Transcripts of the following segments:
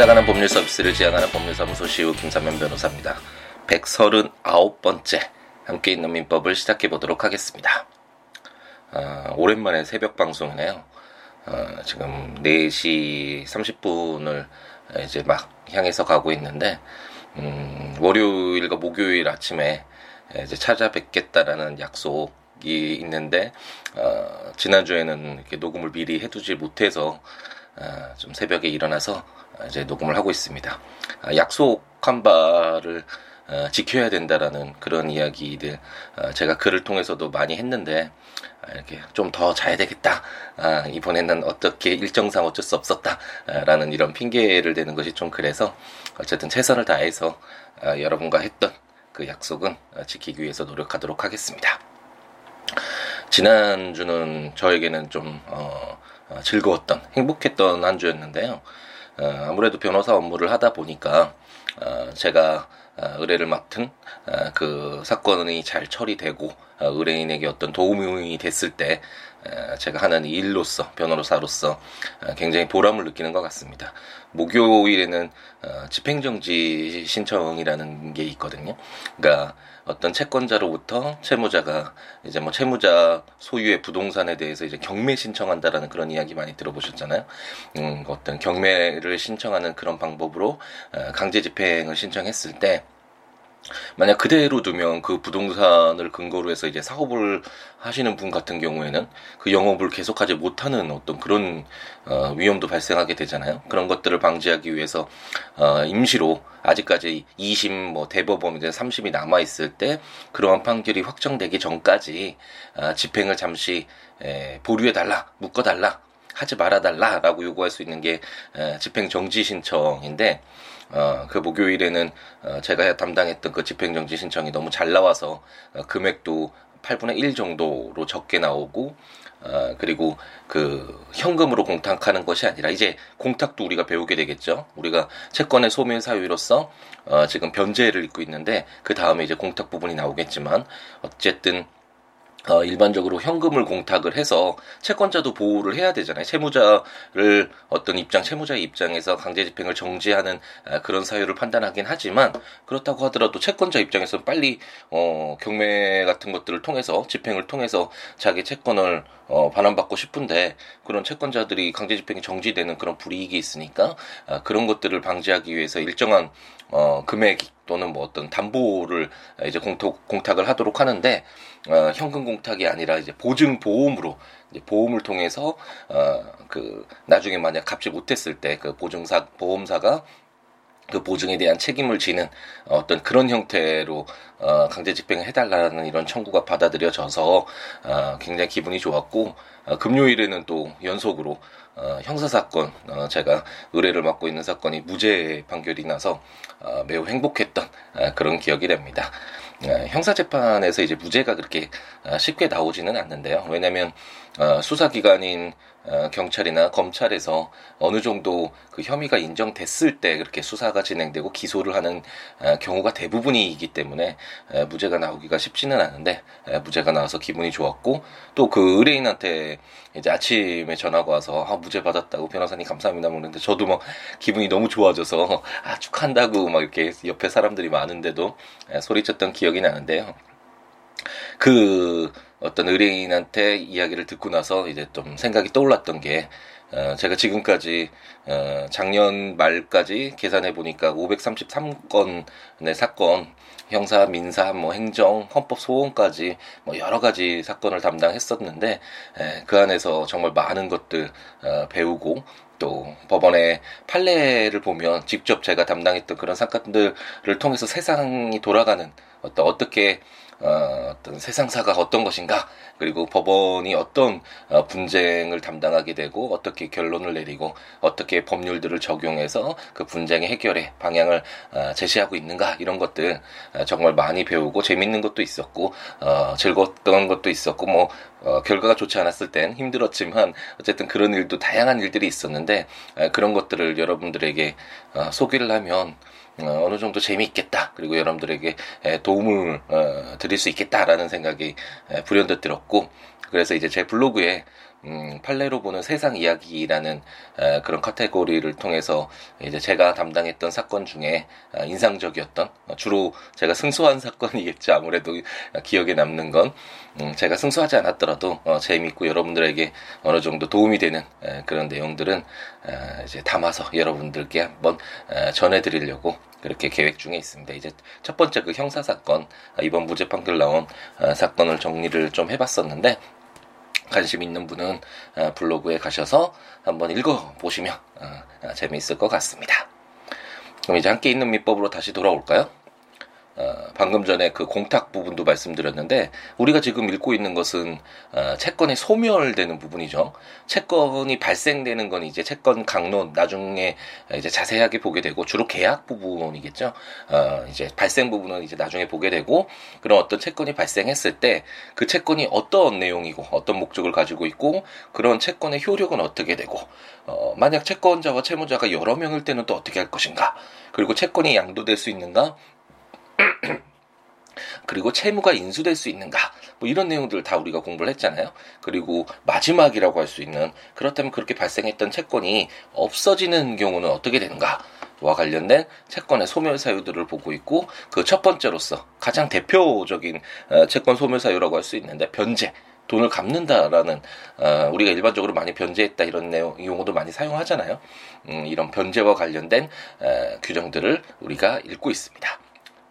찾아가는 법률 서비스를 지향하는 법률사무소 시우 김사면 변호사입니다. 139번째 함께 있는 민법을 시작해 보도록 하겠습니다. 어, 오랜만에 새벽 방송이네요. 어, 지금 4시 30분을 이제 막 향해서 가고 있는데 음, 월요일과 목요일 아침에 이제 찾아뵙겠다라는 약속 이 있는데 어, 지난주에는 이렇게 녹음을 미리 해두지 못해서 어, 좀 새벽에 일어나서 이제 녹음을 하고 있습니다. 아, 약속한 바를 어, 지켜야 된다라는 그런 이야기들 어, 제가 글을 통해서도 많이 했는데 아, 이렇게 좀 더 자야 되겠다. 아, 이번에는 어떻게 일정상 어쩔 수 없었다라는 이런 핑계를 대는 것이 좀 그래서 어쨌든 최선을 다해서 여러분과 했던 그 약속은 지키기 위해서 노력하도록 하겠습니다. 지난주는 저에게는 좀 어, 즐거웠던 행복했던 한 주였는데요. 어, 아무래도 변호사 업무를 하다 보니까 어, 제가 어, 의뢰를 맡은 그 사건이 잘 처리되고 의뢰인에게 어떤 도움이 됐을 때 제가 하는 일로서 변호사로서 굉장히 보람을 느끼는 것 같습니다. 목요일에는 집행정지 신청이라는 게 있거든요. 그러니까 어떤 채권자로부터 채무자가 이제 뭐 채무자 소유의 부동산에 대해서 이제 경매 신청한다라는 그런 이야기 많이 들어보셨잖아요. 음, 어떤 경매를 신청하는 그런 방법으로 강제 집행을 신청했을 때 만약 그대로 두면 그 부동산을 근거로 해서 이제 사업을 하시는 분 같은 경우에는 그 영업을 계속하지 못하는 어떤 그런 어, 위험도 발생하게 되잖아요. 그런 것들을 방지하기 위해서 어, 임시로 아직까지 2심 뭐 대법원 이제 3심이 남아 있을 때 그러한 판결이 확정되기 전까지 어, 집행을 잠시 에, 보류해 달라, 묶어 달라. 하지 말아 달라라고 요구할 수 있는 게 에, 집행 정지 신청인데 어, 그 목요일에는 어, 제가 담당했던 그 집행정지 신청이 너무 잘 나와서 어, 금액도 8분의 1 정도로 적게 나오고 어, 그리고 그 현금으로 공탁하는 것이 아니라 이제 공탁도 우리가 배우게 되겠죠. 우리가 채권의 소멸 사유로서 어, 지금 변제를 입고 있는데 그 다음에 이제 공탁 부분이 나오겠지만 어쨌든 어, 일반적으로 현금을 공탁을 해서 채권자도 보호를 해야 되잖아요. 채무자를 어떤 입장, 채무자의 입장에서 강제 집행을 정지하는 아, 그런 사유를 판단하긴 하지만 그렇다고 하더라도 채권자 입장에서 빨리 어, 경매 같은 것들을 통해서 집행을 통해서 자기 채권을 어, 반환받고 싶은데 그런 채권자들이 강제 집행이 정지되는 그런 불이익이 있으니까 아, 그런 것들을 방지하기 위해서 일정한 어, 금액 또는 뭐 어떤 담보를 이제 공탁, 공탁을 하도록 하는데 어, 현금 공탁이 아니라 이제 보증 보험으로 이제 보험을 통해서 어, 그 나중에 만약 갚지 못했을 때 그 보증사 보험사가 그 보증에 대한 책임을 지는 어떤 그런 형태로 어, 강제 집행을 해달라는 이런 청구가 받아들여져서 어, 굉장히 기분이 좋았고 어, 금요일에는 또 연속으로 어, 형사 사건 어, 제가 의뢰를 맡고 있는 사건이 무죄 판결이 나서 어, 매우 행복했던 어, 그런 기억이 됩니다. 어, 형사 재판에서 이제 무죄가 그렇게 어, 쉽게 나오지는 않는데요. 왜냐하면 어, 수사기관인 어, 경찰이나 검찰에서 어느 정도 그 혐의가 인정됐을 때 그렇게 수사가 진행되고 기소를 하는 어, 경우가 대부분이기 때문에 에, 무죄가 나오기가 쉽지는 않은데 에, 무죄가 나와서 기분이 좋았고 또 그 의뢰인한테 이제 아침에 전화가 와서 아, 무죄 받았다고 변호사님 감사합니다 그러는데 저도 막 기분이 너무 좋아져서 아 축한다고 막 이렇게 옆에 사람들이 많은데도 에, 소리쳤던 기억이 나는데요. 그 어떤 의뢰인한테 이야기를 듣고 나서 이제 좀 생각이 떠올랐던 게 어, 제가 지금까지 어, 작년 말까지 계산해 보니까 533건의 사건 형사, 민사, 뭐 행정, 헌법 소원까지 뭐 여러 가지 사건을 담당했었는데 에, 그 안에서 정말 많은 것들 어, 배우고 또 법원의 판례를 보면 직접 제가 담당했던 그런 사건들을 통해서 세상이 돌아가는 어떤 어떻게 어, 어떤 세상사가 어떤 것인가 그리고 법원이 어떤 어, 분쟁을 담당하게 되고 어떻게 결론을 내리고 어떻게 법률들을 적용해서 그 분쟁의 해결의 방향을 어, 제시하고 있는가 이런 것들 어, 정말 많이 배우고 재밌는 것도 있었고 어, 즐거웠던 것도 있었고 뭐 어, 결과가 좋지 않았을 땐 힘들었지만 어쨌든 그런 일도 다양한 일들이 있었는데 어, 그런 것들을 여러분들에게 어, 소개를 하면 어, 어느 정도 재미있겠다. 그리고 여러분들에게 도움을 어, 드릴 수 있겠다라는 생각이 불현듯 들었고, 그래서 이제 제 블로그에 음, 판례로 보는 세상 이야기라는 에, 그런 카테고리를 통해서 이제 제가 담당했던 사건 중에 아, 인상적이었던 어, 주로 제가 승소한 사건이겠죠. 아무래도 기억에 남는 건 음, 제가 승소하지 않았더라도 어, 재미있고 여러분들에게 어느 정도 도움이 되는 에, 그런 내용들은 에, 이제 담아서 여러분들께 한번 에, 전해드리려고 그렇게 계획 중에 있습니다. 이제 첫 번째 그 형사 사건 아, 이번 무죄 판결 나온 아, 사건을 정리를 좀 해봤었는데 관심 있는 분은 어, 블로그에 가셔서 한번 읽어 보시면 어, 어, 재미있을 것 같습니다. 그럼 이제 함께 있는 민법으로 다시 돌아올까요? 어, 방금 전에 그 공탁 부분도 말씀드렸는데 우리가 지금 읽고 있는 것은 어, 채권이 소멸되는 부분이죠. 채권이 발생되는 건 이제 채권 강론 나중에 이제 자세하게 보게 되고 주로 계약 부분이겠죠. 어, 이제 발생 부분은 이제 나중에 보게 되고 그런 어떤 채권이 발생했을 때 그 채권이 어떤 내용이고 어떤 목적을 가지고 있고 그런 채권의 효력은 어떻게 되고 어, 만약 채권자와 채무자가 여러 명일 때는 또 어떻게 할 것인가 그리고 채권이 양도될 수 있는가 그리고 채무가 인수될 수 있는가 뭐 이런 내용들 다 우리가 공부를 했잖아요. 그리고 마지막이라고 할 수 있는 그렇다면 그렇게 발생했던 채권이 없어지는 경우는 어떻게 되는가? 와 관련된 채권의 소멸 사유들을 보고 있고 그 첫 번째로서 가장 대표적인 어, 채권 소멸 사유라고 할 수 있는데 변제 돈을 갚는다라는 어, 우리가 일반적으로 많이 변제했다 이런 내용 용어도 많이 사용하잖아요. 음, 이런 변제와 관련된 어, 규정들을 우리가 읽고 있습니다.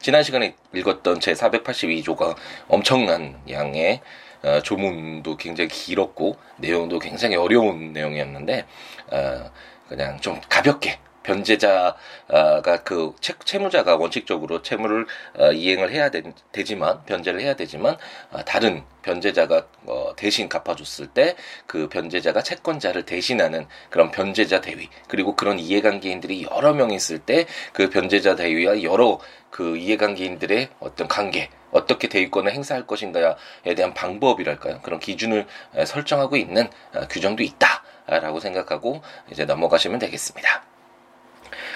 지난 시간에 읽었던 제 482조가 엄청난 양의 어, 조문도 굉장히 길었고 내용도 굉장히 어려운 내용이었는데 어, 그냥 좀 가볍게 변제자가 그 채, 무자가 원칙적으로 채무를 어, 이행을 해야 되, 지만 변제를 해야 되지만 어, 다른 변제자가 어, 대신 갚아줬을 때 그 변제자가 채권자를 대신하는 그런 변제자 대위 그리고 그런 이해관계인들이 여러 명 있을 때 그 변제자 대위와 여러 그 이해관계인들의 어떤 관계 어떻게 대위권을 행사할 것인가에 대한 방법이랄까요 그런 기준을 설정하고 있는 어, 규정도 있다라고 생각하고 이제 넘어가시면 되겠습니다.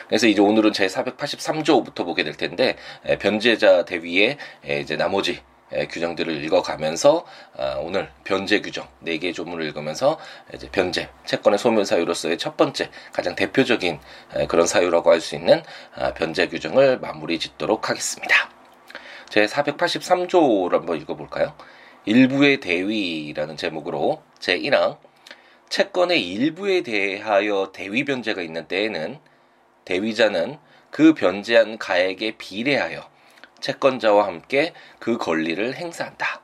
그래서 이제 오늘은 제 483조부터 보게 될 텐데 변제자 대위의 이제 나머지 규정들을 읽어가면서 아, 오늘 변제 규정 4개의 조문을 읽으면서 이제 변제 채권의 소멸 사유로서의 첫 번째 가장 대표적인 그런 사유라고 할 수 있는 아, 변제 규정을 마무리 짓도록 하겠습니다. 제 483조를 한번 읽어볼까요? 일부의 대위라는 제목으로 제 1항 채권의 일부에 대하여 대위 변제가 있는 때에는 대위자는 그 변제한 가액에 비례하여 채권자와 함께 그 권리를 행사한다.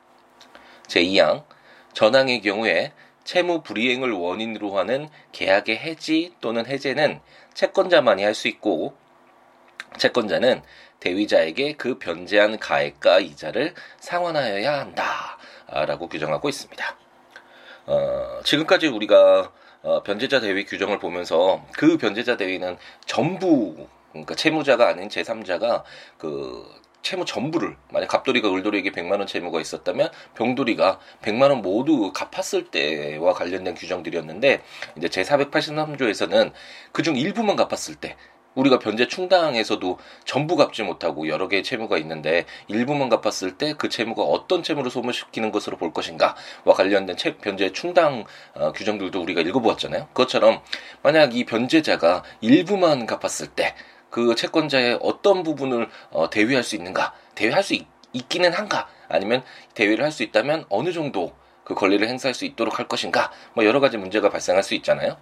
제2항 전항의 경우에 채무 불이행을 원인으로 하는 계약의 해지 또는 해제는 채권자만이 할 수 있고 채권자는 대위자에게 그 변제한 가액과 이자를 상환하여야 한다. 라고 규정하고 있습니다. 어, 지금까지 우리가 어, 변제자 대위 규정을 보면서 그 변제자 대위는 전부 그러니까 채무자가 아닌 제3자가 그 채무 전부를 만약 갑돌이가 을돌이에게 100만 원 채무가 있었다면 병돌이가 100만 원 모두 갚았을 때와 관련된 규정들이었는데 이제 제 483조에서는 그중 일부만 갚았을 때 우리가 변제 충당에서도 전부 갚지 못하고 여러 개의 채무가 있는데 일부만 갚았을 때 그 채무가 어떤 채무를 소멸시키는 것으로 볼 것인가와 관련된 채, 변제 충당 어, 규정들도 우리가 읽어보았잖아요. 그것처럼 만약 이 변제자가 일부만 갚았을 때 그 채권자의 어떤 부분을 어, 대위할 수 있는가, 대위할 수 있, 있기는 한가, 아니면 대위를 할 수 있다면 어느 정도 그 권리를 행사할 수 있도록 할 것인가, 뭐 여러 가지 문제가 발생할 수 있잖아요.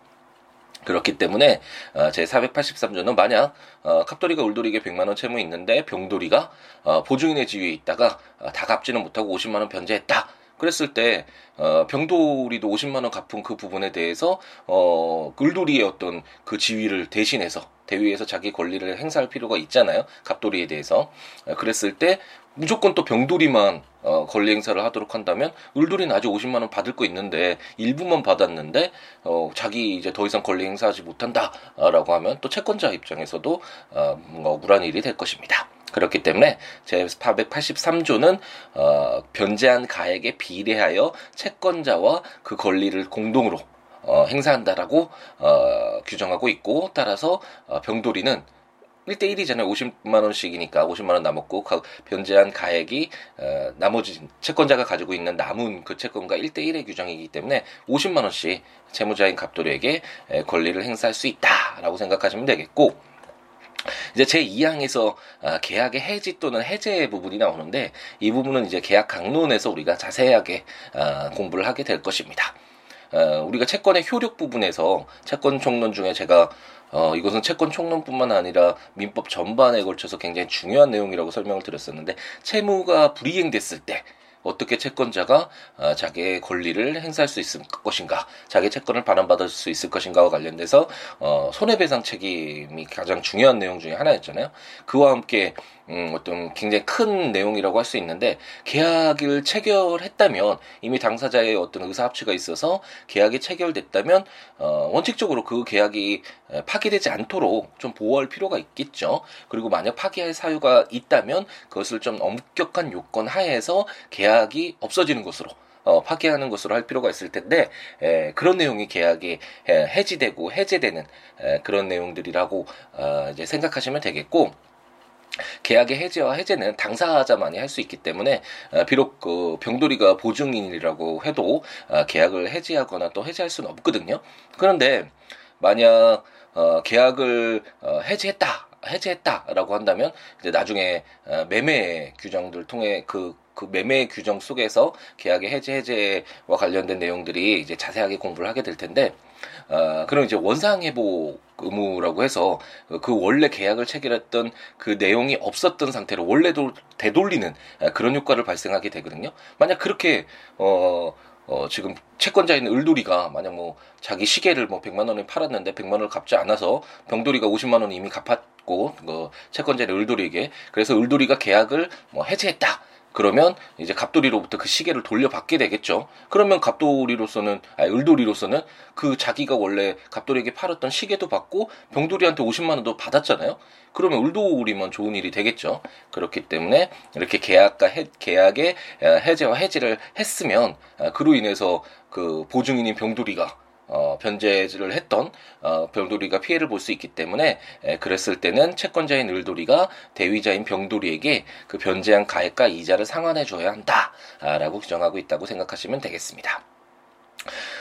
그렇기 때문에 어, 제 483조는 만약 어, 갑돌이가 울돌이에게 100만 원 채무 있는데 병돌이가 어, 보증인의 지위에 있다가 어, 다 갚지는 못하고 50만 원 변제했다. 그랬을 때 어, 병돌이도 50만 원 갚은 그 부분에 대해서 어, 을돌이의 어떤 그 지위를 대신해서 대위에서 자기 권리를 행사할 필요가 있잖아요. 갑돌이에 대해서. 어, 그랬을 때 무조건 또 병돌이만 어, 권리 행사를 하도록 한다면 을돌이는 아직 50만 원 받을 거 있는데 일부만 받았는데 어, 자기 이제 더 이상 권리 행사하지 못한다라고 하면 또 채권자 입장에서도 어, 뭔가 억울한 일이 될 것입니다. 그렇기 때문에 제483조는 어, 변제한 가액에 비례하여 채권자와 그 권리를 공동으로 어, 행사한다라고 어, 규정하고 있고 따라서 어, 병돌이는 1대1이잖아요. 50만 원씩이니까 50만 원 남았고 변제한 가액이 어, 나머지 채권자가 가지고 있는 남은 그 채권과 1대1의 규정이기 때문에 50만 원씩 채무자인 갑돌이에게 권리를 행사할 수 있다라고 생각하시면 되겠고 이제 제 2항에서 아, 계약의 해지 또는 해제 부분이 나오는데 이 부분은 이제 계약 강론에서 우리가 자세하게 아, 공부를 하게 될 것입니다. 어, 우리가 채권의 효력 부분에서 채권 총론 중에 제가 어, 이것은 채권 총론뿐만 아니라 민법 전반에 걸쳐서 굉장히 중요한 내용이라고 설명을 드렸었는데 채무가 불이행됐을 때 어떻게 채권자가 어, 자기의 권리를 행사할 수 있을 것인가, 자기 채권을 반환받을 수 있을 것인가와 관련돼서 어, 손해배상 책임이 가장 중요한 내용 중에 하나였잖아요. 그와 함께 음, 어떤 굉장히 큰 내용이라고 할 수 있는데 계약을 체결했다면 이미 당사자의 어떤 의사 합치가 있어서 계약이 체결됐다면 어, 원칙적으로 그 계약이 파기되지 않도록 좀 보호할 필요가 있겠죠. 그리고 만약 파기할 사유가 있다면 그것을 좀 엄격한 요건 하에서 계약이 없어지는 것으로 어, 파기하는 것으로 할 필요가 있을 텐데 에, 그런 내용이 계약이 에, 해지되고 해제되는 에, 그런 내용들이라고 어, 이제 생각하시면 되겠고 계약의 해지와 해제는 당사자만이 할 수 있기 때문에 어, 비록 그 병돌이가 보증인이라고 해도 어, 계약을 해지하거나 또 해지할 수는 없거든요. 그런데 만약 어, 계약을 해지했다 해제했다라고 한다면 이제 나중에 매매 규정들 통해 그그 매매 규정 속에서 계약의 해지 해제와 관련된 내용들이 이제 자세하게 공부를 하게 될 텐데 어, 그럼 이제 원상 회복 의무라고 해서 그 원래 계약을 체결했던 그 내용이 없었던 상태로 원래도 되돌리는 그런 효과를 발생하게 되거든요. 만약 그렇게 어, 어, 지금 채권자인 을돌이가 만약 뭐 자기 시계를 뭐 100만 원에 팔았는데 100만 원을 갚지 않아서 병돌이가 50만 원 이미 갚았고 그 채권자인 을돌이에게 그래서 을돌이가 계약을 뭐 해제했다. 그러면 이제 갑돌이로부터 그 시계를 돌려받게 되겠죠. 그러면 갑돌이로서는 아니 을돌이로서는 그 자기가 원래 갑돌이에게 팔았던 시계도 받고 병돌이한테 50만 원도 받았잖아요. 그러면 을돌이만 좋은 일이 되겠죠. 그렇기 때문에 이렇게 계약과 해, 계약의 해제와 해지를 했으면 아, 그로 인해서 그 보증인인 병돌이가 어, 변제를 했던 어, 병돌이가 피해를 볼 수 있기 때문에 에, 그랬을 때는 채권자인 을돌이가 대위자인 병돌이에게 그 변제한 가액과 이자를 상환해 줘야 한다라고 규정하고 있다고 생각하시면 되겠습니다.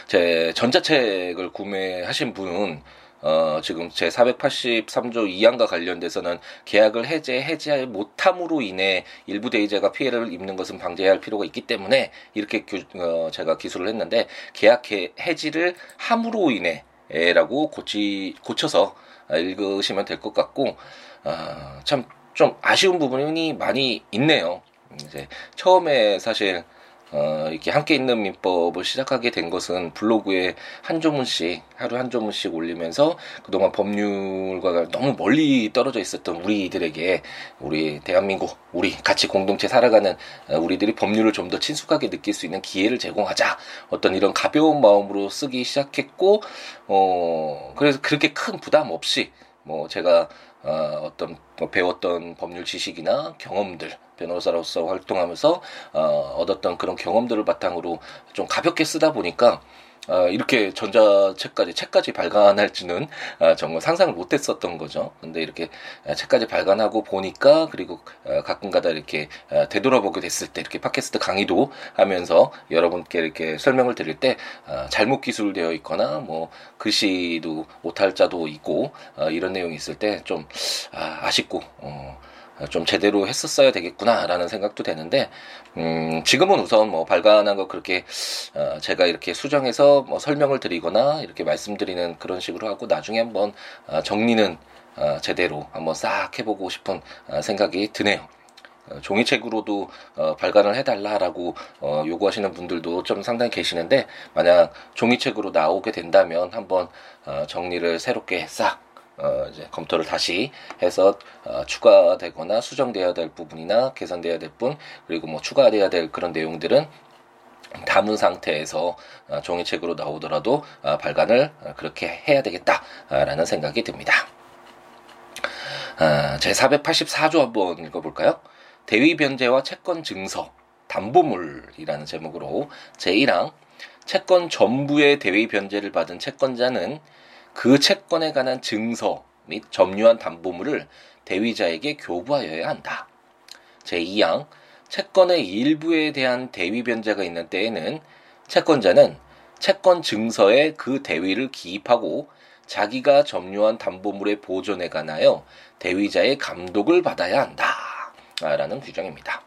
제 전자책을 구매하신 분은 어, 지금 제 483조 2항과 관련돼서는 계약을 해제, 해제 못함으로 인해 일부 대의자가 피해를 입는 것은 방지해야 할 필요가 있기 때문에 이렇게 교, 어, 제가 기술을 했는데 계약 해지를 함으로 인해 라고 고치, 고쳐서 읽으시면 될 것 같고, 어, 참 좀 아쉬운 부분이 많이 있네요. 이제 처음에 사실 어, 이렇게 함께 있는 민법을 시작하게 된 것은 블로그에 한 조문씩, 하루 한 조문씩 올리면서 그동안 법률과 너무 멀리 떨어져 있었던 우리들에게 우리 대한민국, 우리 같이 공동체 살아가는 어, 우리들이 법률을 좀 더 친숙하게 느낄 수 있는 기회를 제공하자. 어떤 이런 가벼운 마음으로 쓰기 시작했고, 어, 그래서 그렇게 큰 부담 없이 뭐 제가 어, 어떤 뭐 배웠던 법률 지식이나 경험들 변호사로서 활동하면서 어, 얻었던 그런 경험들을 바탕으로 좀 가볍게 쓰다 보니까 어, 이렇게 전자책까지 책까지 발간할지는 어, 정말 상상을 못했었던 거죠. 근데 이렇게 어, 책까지 발간하고 보니까 그리고 어, 가끔가다 이렇게 어, 되돌아보게 됐을 때 이렇게 팟캐스트 강의도 하면서 여러분께 이렇게 설명을 드릴 때 어, 잘못 기술되어 있거나 뭐 글씨도 오탈자도 있고 어, 이런 내용이 있을 때 좀 아, 아쉽고 어, 좀 제대로 했었어야 되겠구나라는 생각도 되는데 음, 지금은 우선 뭐 발간한 거 그렇게 어, 제가 이렇게 수정해서 뭐 설명을 드리거나 이렇게 말씀드리는 그런 식으로 하고 나중에 한번 어, 정리는 어, 제대로 한번 싹 해보고 싶은 어, 생각이 드네요. 어, 종이책으로도 어, 발간을 해달라라고 어, 요구하시는 분들도 좀 상당히 계시는데 만약 종이책으로 나오게 된다면 한번 어, 정리를 새롭게 싹 어, 이제 검토를 다시 해서 어, 추가되거나 수정돼야 될 부분이나 개선돼야 될 부분 그리고 뭐 추가돼야 될 그런 내용들은 담은 상태에서 어, 종이책으로 나오더라도 어, 발간을 그렇게 해야 되겠다라는 생각이 듭니다. 어, 제 484조 한번 읽어볼까요? 대위 변제와 채권 증서 담보물이라는 제목으로 제1항 채권 전부의 대위 변제를 받은 채권자는 그 채권에 관한 증서, 및 점유한 담보물을 대위자에게 교부하여야 한다. 제2항 채권의 일부에 대한 대위 변제가 있는 때에는 채권자는 채권 증서에 그 대위를 기입하고 자기가 점유한 담보물의 보존에 관하여 대위자의 감독을 받아야 한다. 라는 규정입니다.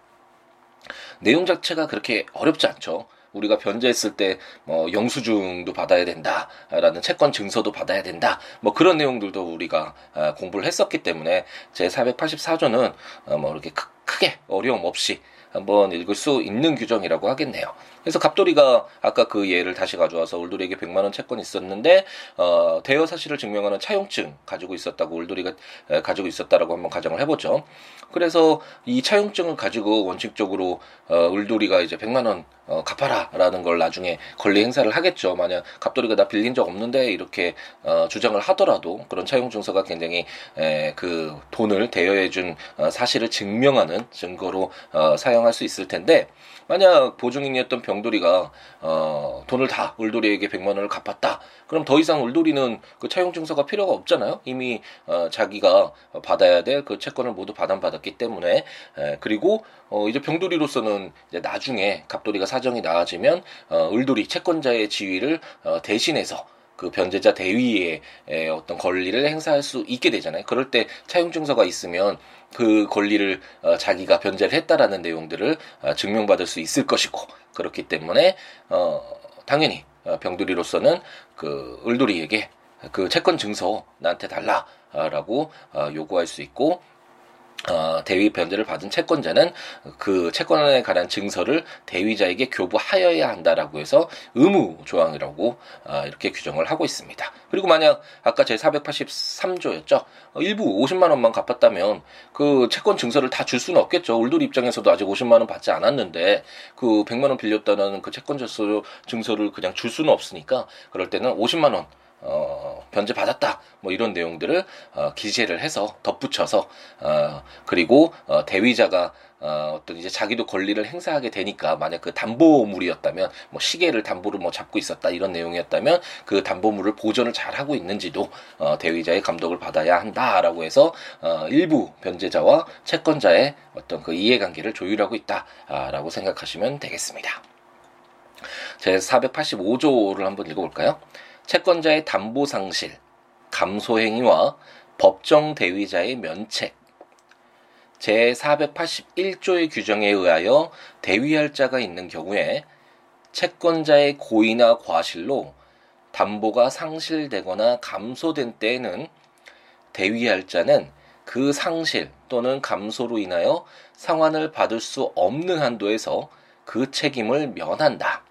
내용 자체가 그렇게 어렵지 않죠. 우리가 변제했을 때 뭐 영수증도 받아야 된다라는 채권 증서도 받아야 된다 뭐 그런 내용들도 우리가 아, 공부를 했었기 때문에 제 484조는 어, 뭐 이렇게 크게 어려움 없이 한번 읽을 수 있는 규정이라고 하겠네요. 그래서 갑돌이가 아까 그 예를 다시 가져와서 울돌이에게 100만 원 채권이 있었는데 어, 대여 사실을 증명하는 차용증 가지고 있었다고 울돌이가 에, 가지고 있었다라고 한번 가정을 해보죠. 그래서 이 차용증을 가지고 원칙적으로 어, 울돌이가 이제 100만 원 어, 갚아라라는 걸 나중에 권리 행사를 하겠죠. 만약 갑돌이가 나 빌린 적 없는데 이렇게 어, 주장을 하더라도 그런 차용증서가 굉장히 에, 그 돈을 대여해준 어, 사실을 증명하는 증거로 어, 사용할 수 있을 텐데 만약 보증인이었던 병돌이가 어, 돈을 다 울돌이에게 100만 원을 갚았다. 그럼 더 이상 울돌이는 그 차용 증서가 필요가 없잖아요. 이미 어, 자기가 받아야 될 그 채권을 모두 받아받았기 때문에 에, 그리고 어, 이제 병돌이로서는 이제 나중에 갑돌이가 사정이 나아지면 어, 울돌이 채권자의 지위를 어, 대신해서 그 변제자 대위의 어떤 권리를 행사할 수 있게 되잖아요. 그럴 때 차용 증서가 있으면 그 권리를 어, 자기가 변제를 했다라는 내용들을 어, 증명받을 수 있을 것이고 그렇기 때문에 어, 당연히 어, 병돌이로서는 그 을돌이에게 그 채권 증서 나한테 달라라고 어, 요구할 수 있고 어, 대위 변제를 받은 채권자는 그 채권에 관한 증서를 대위자에게 교부하여야 한다라고 해서 의무 조항이라고 어, 이렇게 규정을 하고 있습니다. 그리고 만약 아까 제 483조였죠. 어, 일부 50만 원만 갚았다면 그 채권 증서를 다 줄 수는 없겠죠. 울돌이 입장에서도 아직 50만 원 받지 않았는데 그 100만 원 빌렸다는 그 채권 증서를 그냥 줄 수는 없으니까 그럴 때는 50만 원 어, 변제 받았다. 뭐 이런 내용들을 어, 기재를 해서 덧붙여서 어, 그리고 어, 대위자가 어, 어떤 이제 자기도 권리를 행사하게 되니까 만약 그 담보물이었다면 뭐 시계를 담보로 뭐 잡고 있었다 이런 내용이었다면 그 담보물을 보존을 잘 하고 있는지도 어, 대위자의 감독을 받아야 한다라고 해서 어, 일부 변제자와 채권자의 어떤 그 이해관계를 조율하고 있다라고 생각하시면 되겠습니다. 제 485조를 한번 읽어볼까요? 채권자의 담보 상실, 감소 행위와 법정 대위자의 면책. 제481조의 규정에 의하여 대위할 자가 있는 경우에 채권자의 고의나 과실로 담보가 상실되거나 감소된 때에는 대위할 자는 그 상실 또는 감소로 인하여 상환을 받을 수 없는 한도에서 그 책임을 면한다.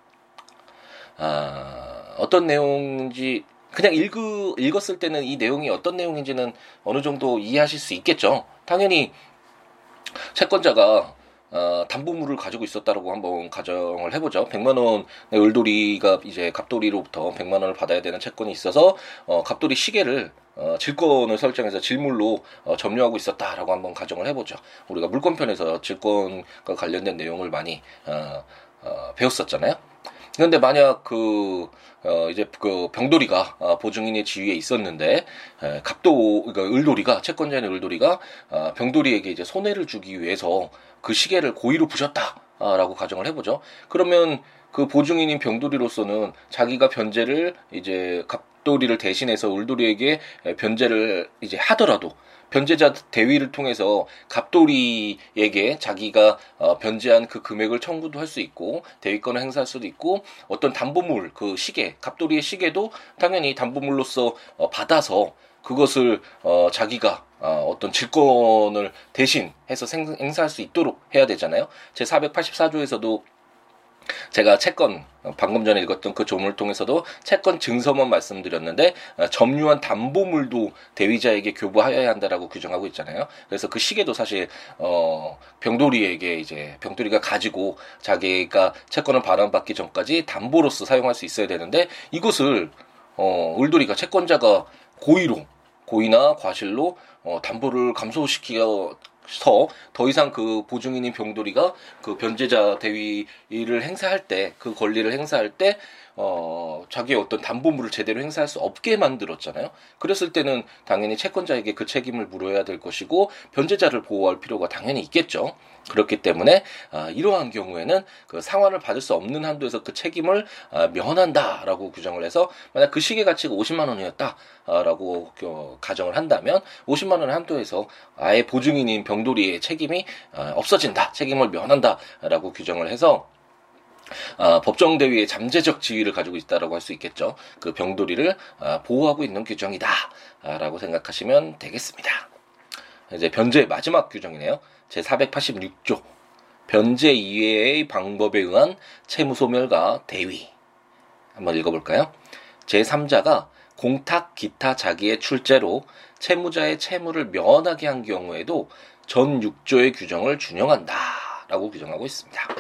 아, 어떤 내용인지 그냥 읽으, 읽었을 때는 이 내용이 어떤 내용인지는 어느 정도 이해하실 수 있겠죠. 당연히 채권자가 어, 담보물을 가지고 있었다라고 한번 가정을 해보죠. 100만 원의 을돌이가 이제 갑돌이로부터 100만 원을 받아야 되는 채권이 있어서 어, 갑돌이 시계를 어, 질권을 설정해서 질물로 어, 점유하고 있었다라고 한번 가정을 해보죠. 우리가 물권편에서 질권과 관련된 내용을 많이 어, 어, 배웠었잖아요. 그런데 만약 그 어, 이제 그 병돌이가 어, 보증인의 지위에 있었는데 에, 갑도 그러니까 을돌이가 채권자인 을돌이가 어, 병돌이에게 이제 손해를 주기 위해서 그 시계를 고의로 부셨다라고 가정을 해보죠. 그러면 그 보증인인 병돌이로서는 자기가 변제를 이제 갑 돌이를 대신해서 을돌이에게 변제를 이제 하더라도 변제자 대위를 통해서 갑돌이에게 자기가 어, 변제한 그 금액을 청구도 할 수 있고 대위권을 행사할 수도 있고 어떤 담보물 그 시계 갑돌이의 시계도 당연히 담보물로서 어, 받아서 그것을 어, 자기가 어, 어떤 질권을 대신해서 행사할 수 있도록 해야 되잖아요. 제 484조에서도 제가 채권 방금 전에 읽었던 그 조문을 통해서도 채권 증서만 말씀드렸는데 어, 점유한 담보물도 대위자에게 교부하여야 한다라고 규정하고 있잖아요. 그래서 그 시계도 사실 어 병돌이에게 이제 병돌이가 가지고 자기가 채권을 발행받기 전까지 담보로서 사용할 수 있어야 되는데 이것을 어 울돌이가 채권자가 고의로 고의나 과실로 어 담보를 감소시키 어더 이상 그 보증인인 병돌이가 그 변제자 대위를 행사할 때 그 권리를 행사할 때 어, 자기의 어떤 담보물을 제대로 행사할 수 없게 만들었잖아요. 그랬을 때는 당연히 채권자에게 그 책임을 물어야 될 것이고 변제자를 보호할 필요가 당연히 있겠죠. 그렇기 때문에 아, 이러한 경우에는 그 상환을 받을 수 없는 한도에서 그 책임을 아, 면한다라고 규정을 해서 만약 그 시계 가치가 50만 원이었다라고 어, 가정을 한다면 50만 원의 한도에서 아예 보증인인 병 돌이의 책임이 아, 없어진다, 책임을 면한다라고 규정을 해서 아, 법정 대위의 잠재적 지위를 가지고 있다라고 할 수 있겠죠. 그 병돌이를 아, 보호하고 있는 규정이다라고 생각하시면 되겠습니다. 이제 변제 마지막 규정이네요. 제 486조 변제 이외의 방법에 의한 채무소멸과 대위 한번 읽어볼까요? 제 3자가 공탁 기타 자기의 출제로 채무자의 채무를 면하게 한 경우에도 전 6조의 규정을 준용한다라고 규정하고 있습니다.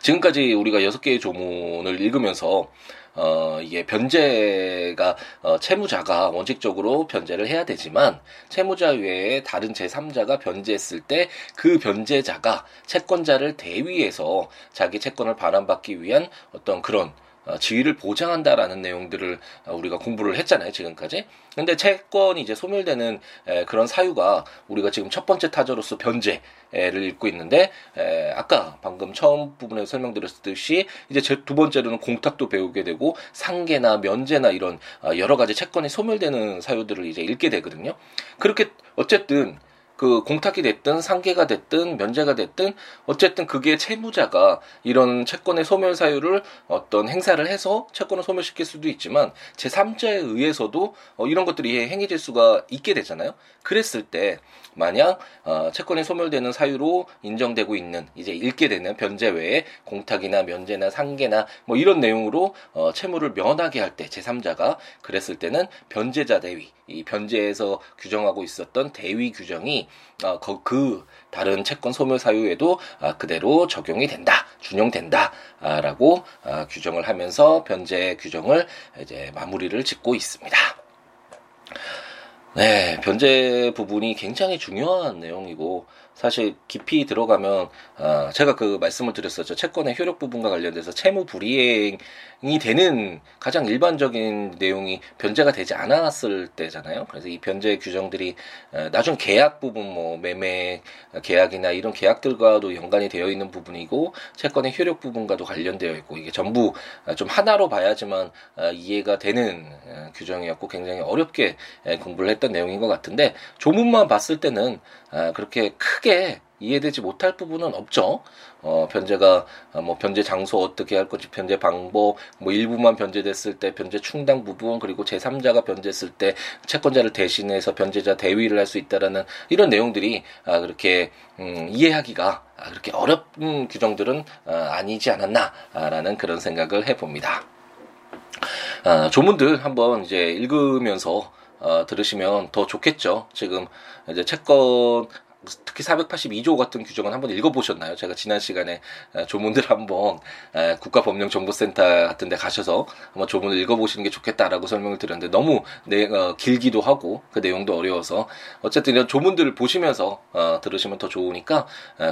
지금까지 우리가 여섯 개의 조문을 읽으면서 어, 이게 변제가, 어, 채무자가 원칙적으로 변제를 해야 되지만, 채무자 외에 다른 제3자가 변제했을 때, 그 변제자가 채권자를 대위해서 자기 채권을 반환받기 위한 어떤 그런 어, 지위를 보장한다라는 내용들을 어, 우리가 공부를 했잖아요 지금까지. 근데 채권이 이제 소멸되는 그런 사유가 우리가 지금 첫 번째 타자로서 변제를 읽고 있는데 아까 방금 처음 부분에 설명드렸듯이 이제 두 번째로는 공탁도 배우게 되고 상계나 면제나 이런 어, 여러 가지 채권이 소멸되는 사유들을 이제 읽게 되거든요. 그렇게 어쨌든 그 공탁이 됐든 상계가 됐든 면제가 됐든 어쨌든 그게 채무자가 이런 채권의 소멸 사유를 어떤 행사를 해서 채권을 소멸시킬 수도 있지만 제3자에 의해서도 어 이런 것들이 행해질 수가 있게 되잖아요. 그랬을 때 만약 어 채권이 소멸되는 사유로 인정되고 있는 이제 읽게 되는 변제 외에 공탁이나 면제나 상계나 뭐 이런 내용으로 어 채무를 면하게 할 때 제3자가 그랬을 때는 변제자 대위 이 변제에서 규정하고 있었던 대위 규정이 어, 그 다른 채권 소멸 사유에도 아, 그대로 적용이 된다, 준용된다라고 아, 규정을 하면서 변제 규정을 이제 마무리를 짓고 있습니다. 네, 변제 부분이 굉장히 중요한 내용이고 사실 깊이 들어가면 어, 제가 그 말씀을 드렸었죠. 채권의 효력 부분과 관련돼서 채무 불이행이 되는 가장 일반적인 내용이 변제가 되지 않았을 때잖아요. 그래서 이 변제 규정들이 어, 나중 계약 부분 뭐 매매 계약이나 이런 계약들과도 연관이 되어 있는 부분이고 채권의 효력 부분과도 관련되어 있고 이게 전부 좀 하나로 봐야지만 어, 이해가 되는 어, 규정이었고 굉장히 어렵게 공부를 했던 내용인 것 같은데 조문만 봤을 때는 아, 그렇게 크게 이해되지 못할 부분은 없죠. 어, 변제가, 어, 뭐, 변제 장소 어떻게 할 건지, 변제 방법, 뭐, 일부만 변제됐을 때, 변제 충당 부분, 그리고 제3자가 변제했을 때, 채권자를 대신해서 변제자 대위를 할 수 있다라는 이런 내용들이, 아, 그렇게, 음, 이해하기가, 아, 그렇게 어렵은 규정들은, 아, 아니지 않았나라는 그런 생각을 해봅니다. 아, 조문들 한번 이제 읽으면서, 어, 들으시면 더 좋겠죠. 지금 이제 채권 특히 482조 같은 규정은 한번 읽어보셨나요? 제가 지난 시간에 조문들 한번 국가법령정보센터 같은 데 가셔서 한번 조문을 읽어보시는 게 좋겠다라고 설명을 드렸는데 너무 내, 어, 길기도 하고 그 내용도 어려워서 어쨌든 이런 조문들을 보시면서 어, 들으시면 더 좋으니까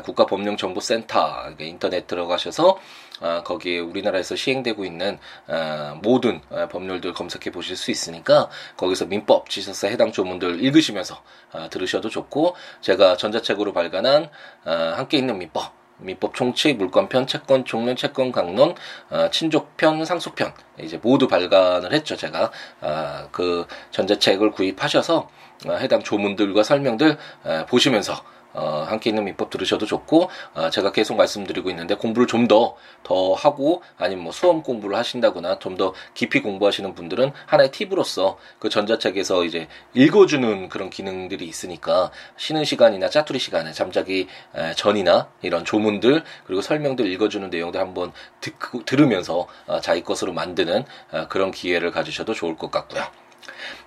국가법령정보센터 인터넷 들어가셔서 어, 거기에 우리나라에서 시행되고 있는 어, 모든 어, 법률들 검색해 보실 수 있으니까 거기서 민법 지셔서 해당 조문들 읽으시면서 어, 들으셔도 좋고 제가 전자책으로 발간한 어, 함께 있는 민법 민법 총칙, 물권편, 채권 총론, 채권 강론, 어, 친족편, 상속편 이제 모두 발간을 했죠. 제가 어, 그 전자책을 구입하셔서 어, 해당 조문들과 설명들 어, 보시면서 어, 함께 있는 민법 들으셔도 좋고 어, 제가 계속 말씀드리고 있는데 공부를 좀 더더 더 하고 아니면 뭐 수험 공부를 하신다거나 좀 더 깊이 공부하시는 분들은 하나의 팁으로서 그 전자책에서 이제 읽어주는 그런 기능들이 있으니까 쉬는 시간이나 짜투리 시간에 잠자기 에, 전이나 이런 조문들 그리고 설명들 읽어주는 내용들 한번 듣, 들으면서 어, 자기 것으로 만드는 어, 그런 기회를 가지셔도 좋을 것 같고요.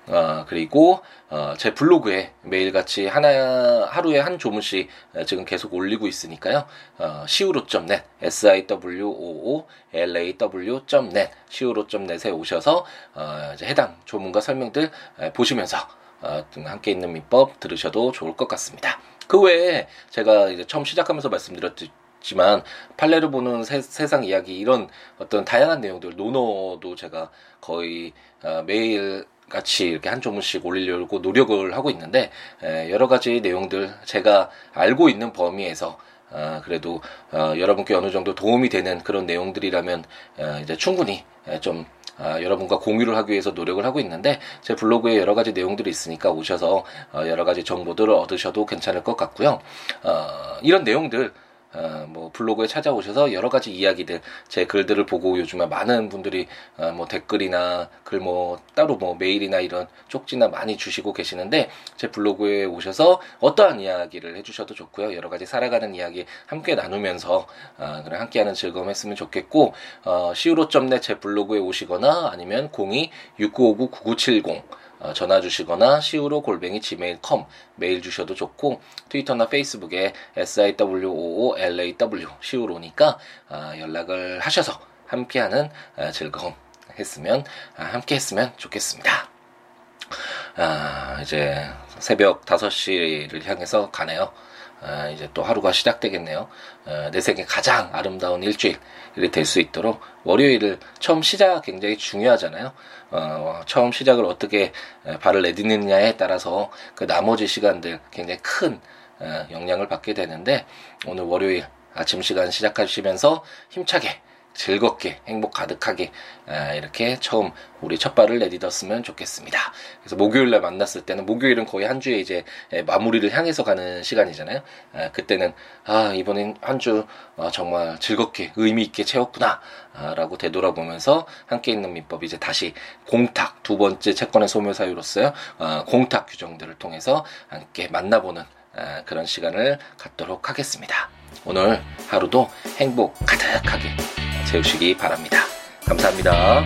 어, 그리고 어, 제 블로그에 매일같이 하나 하루에 한 조문씩 지금 계속 올리고 있으니까요. 어, siwo.net s i w o o l a w.net siwo.net에 오셔서 어, 이제 해당 조문과 설명들 보시면서 어, 함께 있는 민법 들으셔도 좋을 것 같습니다. 그 외에 제가 이제 처음 시작하면서 말씀드렸지만 판례를 보는 세, 상 이야기 이런 어떤 다양한 내용들 논어도 제가 거의 어, 매일 같이 이렇게 한 조문씩 올리려고 노력을 하고 있는데 에, 여러 가지 내용들 제가 알고 있는 범위에서 어, 그래도 어, 여러분께 어느 정도 도움이 되는 그런 내용들이라면 어, 이제 충분히 좀 어, 여러분과 공유를 하기 위해서 노력을 하고 있는데 제 블로그에 여러 가지 내용들이 있으니까 오셔서 어, 여러 가지 정보들을 얻으셔도 괜찮을 것 같고요. 어, 이런 내용들 어, 뭐 블로그에 찾아오셔서 여러 가지 이야기들 제 글들을 보고 요즘에 많은 분들이 어, 뭐 댓글이나 글 뭐 따로 뭐 메일이나 이런 쪽지나 많이 주시고 계시는데 제 블로그에 오셔서 어떠한 이야기를 해주셔도 좋고요. 여러 가지 살아가는 이야기 함께 나누면서 어, 그래 함께하는 즐거움 했으면 좋겠고 어, siwo.net 제 블로그에 오시거나 아니면 02 6959 9970 어, 전화 주시거나 시우로 골뱅이 gmail.com 메일 주셔도 좋고 트위터나 페이스북에 siwoolaw 시우로니까 어, 연락을 하셔서 함께하는 어, 즐거움 했으면 함께 했으면 좋겠습니다. 아, 이제 새벽 5시를 향해서 가네요. 아, 이제 또 하루가 시작되겠네요. 아, 내 생에 가장 아름다운 일주일이 될 수 있도록 월요일을 처음 시작 굉장히 중요하잖아요. 어, 처음 시작을 어떻게 발을 내딛느냐에 따라서 그 나머지 시간들 굉장히 큰 어, 영향을 받게 되는데 오늘 월요일 아침 시간 시작하시면서 힘차게 즐겁게 행복 가득하게 아, 이렇게 처음 우리 첫 발을 내딛었으면 좋겠습니다. 그래서 목요일날 만났을 때는 목요일은 거의 한 주에 이제 마무리를 향해서 가는 시간이잖아요. 아, 그때는 아 이번엔 한주 어, 정말 즐겁게 의미 있게 채웠구나 라고 되돌아보면서 함께 있는 민법 이제 다시 공탁 두 번째 채권의 소멸 사유로서요 어, 공탁 규정들을 통해서 함께 만나보는 그런 시간을 갖도록 하겠습니다. 오늘 하루도 행복 가득하게 채우시기 바랍니다. 감사합니다.